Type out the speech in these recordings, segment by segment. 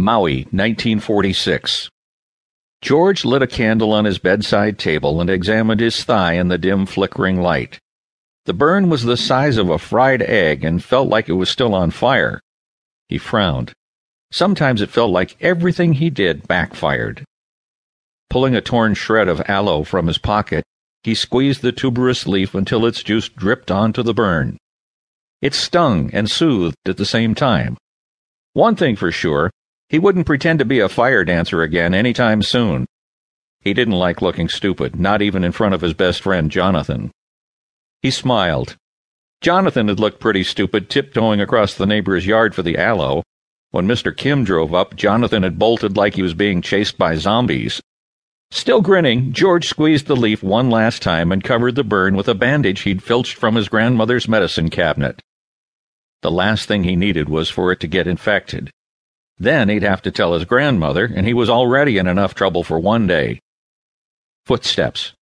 Maui, 1946. George lit a candle on his bedside table and examined his thigh in the dim flickering light. The burn was the size of a fried egg and felt like it was still on fire. He frowned. Sometimes it felt like everything he did backfired. Pulling a torn shred of aloe from his pocket, he squeezed the tuberous leaf until its juice dripped onto the burn. It stung and soothed at the same time. One thing for sure, he wouldn't pretend to be a fire dancer again any time soon. He didn't like looking stupid, not even in front of his best friend, Jonathan. He smiled. Jonathan had looked pretty stupid tiptoeing across the neighbor's yard for the aloe. When Mr. Kim drove up, Jonathan had bolted like he was being chased by zombies. Still grinning, George squeezed the leaf one last time and covered the burn with a bandage he'd filched from his grandmother's medicine cabinet. The last thing he needed was for it to get infected. Then he'd have to tell his grandmother, and he was already in enough trouble for one day. Footsteps.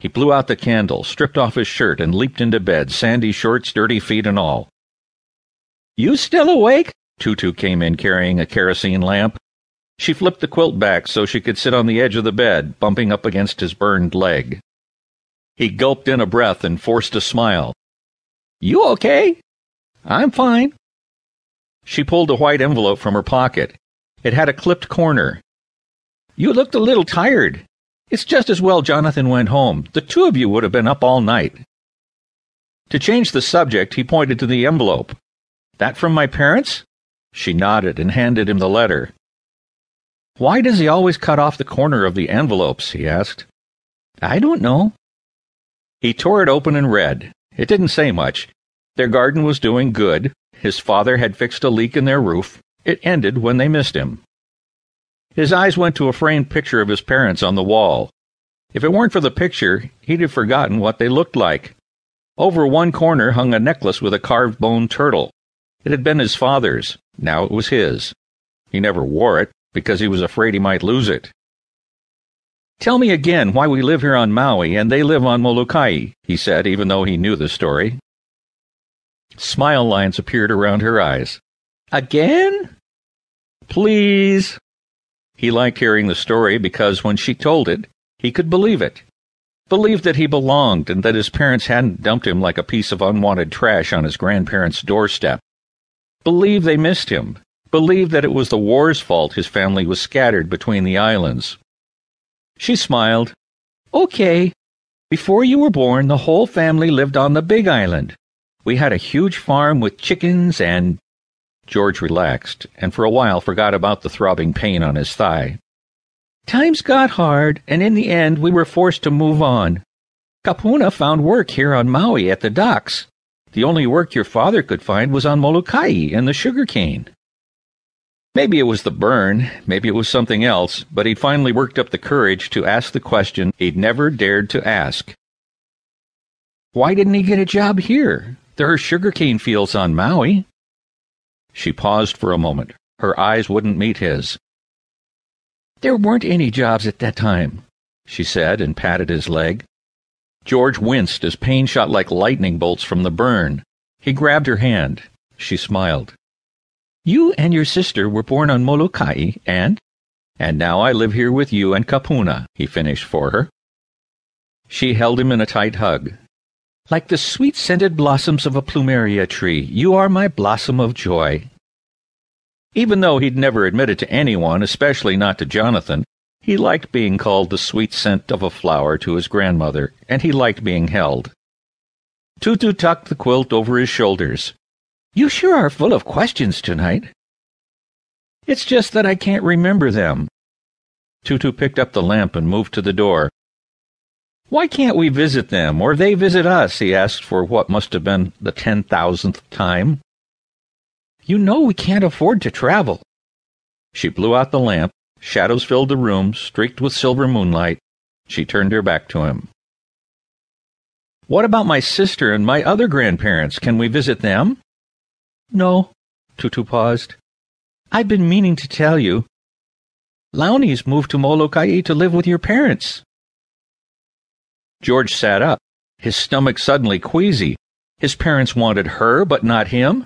He blew out the candle, stripped off his shirt, and leaped into bed, sandy shorts, dirty feet, and all. You still awake? Tutu came in carrying a kerosene lamp. She flipped the quilt back so she could sit on the edge of the bed, bumping up against his burned leg. He gulped in a breath and forced a smile. You okay? I'm fine. She pulled a white envelope from her pocket. It had a clipped corner. You looked a little tired. It's just as well Jonathan went home. The two of you would have been up all night. To change the subject, he pointed to the envelope. That from my parents? She nodded and handed him the letter. Why does he always cut off the corner of the envelopes? he asked. I don't know. He tore it open and read. It didn't say much. Their garden was doing good. His father had fixed a leak in their roof. It ended when they missed him. His eyes went to a framed picture of his parents on the wall. If it weren't for the picture, he'd have forgotten what they looked like. Over one corner hung a necklace with a carved bone turtle. It had been his father's. Now it was his. He never wore it because he was afraid he might lose it. Tell me again why we live here on Maui and they live on Molokai, he said, even though he knew the story. Smile lines appeared around her eyes. Again? Please. He liked hearing the story because when she told it, he could believe it. Believe that he belonged and that his parents hadn't dumped him like a piece of unwanted trash on his grandparents' doorstep. Believe they missed him Believe that it was the war's fault his family was scattered between the islands. She smiled. Okay. Before you were born, the whole family lived on the Big Island. We had a huge farm with chickens and. George relaxed, and for a while forgot about the throbbing pain on his thigh. Times got hard, and in the end we were forced to move on. Kapuna found work here on Maui at the docks. The only work your father could find was on Molokai and the sugar cane. Maybe it was the burn, maybe it was something else, but he'd finally worked up the courage to ask the question he'd never dared to ask. Why didn't he get a job here? There are sugarcane fields on Maui. She paused for a moment. Her eyes wouldn't meet his. There weren't any jobs at that time, she said and patted his leg. George winced as pain shot like lightning bolts from the burn. He grabbed her hand. She smiled. You and your sister were born on Molokai, and and now I live here with you and Kapuna, he finished for her. She held him in a tight hug. Like the sweet scented blossoms of a plumeria tree, you are my blossom of joy. Even though he'd never admitted to anyone, especially not to Jonathan, he liked being called the sweet scent of a flower to his grandmother, and he liked being held. Tutu tucked the quilt over his shoulders. You sure are full of questions tonight. It's just that I can't remember them. Tutu picked up the lamp and moved to the door. Why can't we visit them, or they visit us? he asked for what must have been the ten thousandth time. You know we can't afford to travel. She blew out the lamp. Shadows filled the room, streaked with silver moonlight. She turned her back to him. What about my sister and my other grandparents? Can we visit them? No, Tutu paused. I've been meaning to tell you. Launi's moved to Molokai to live with your parents. George sat up, his stomach suddenly queasy. His parents wanted her, but not him?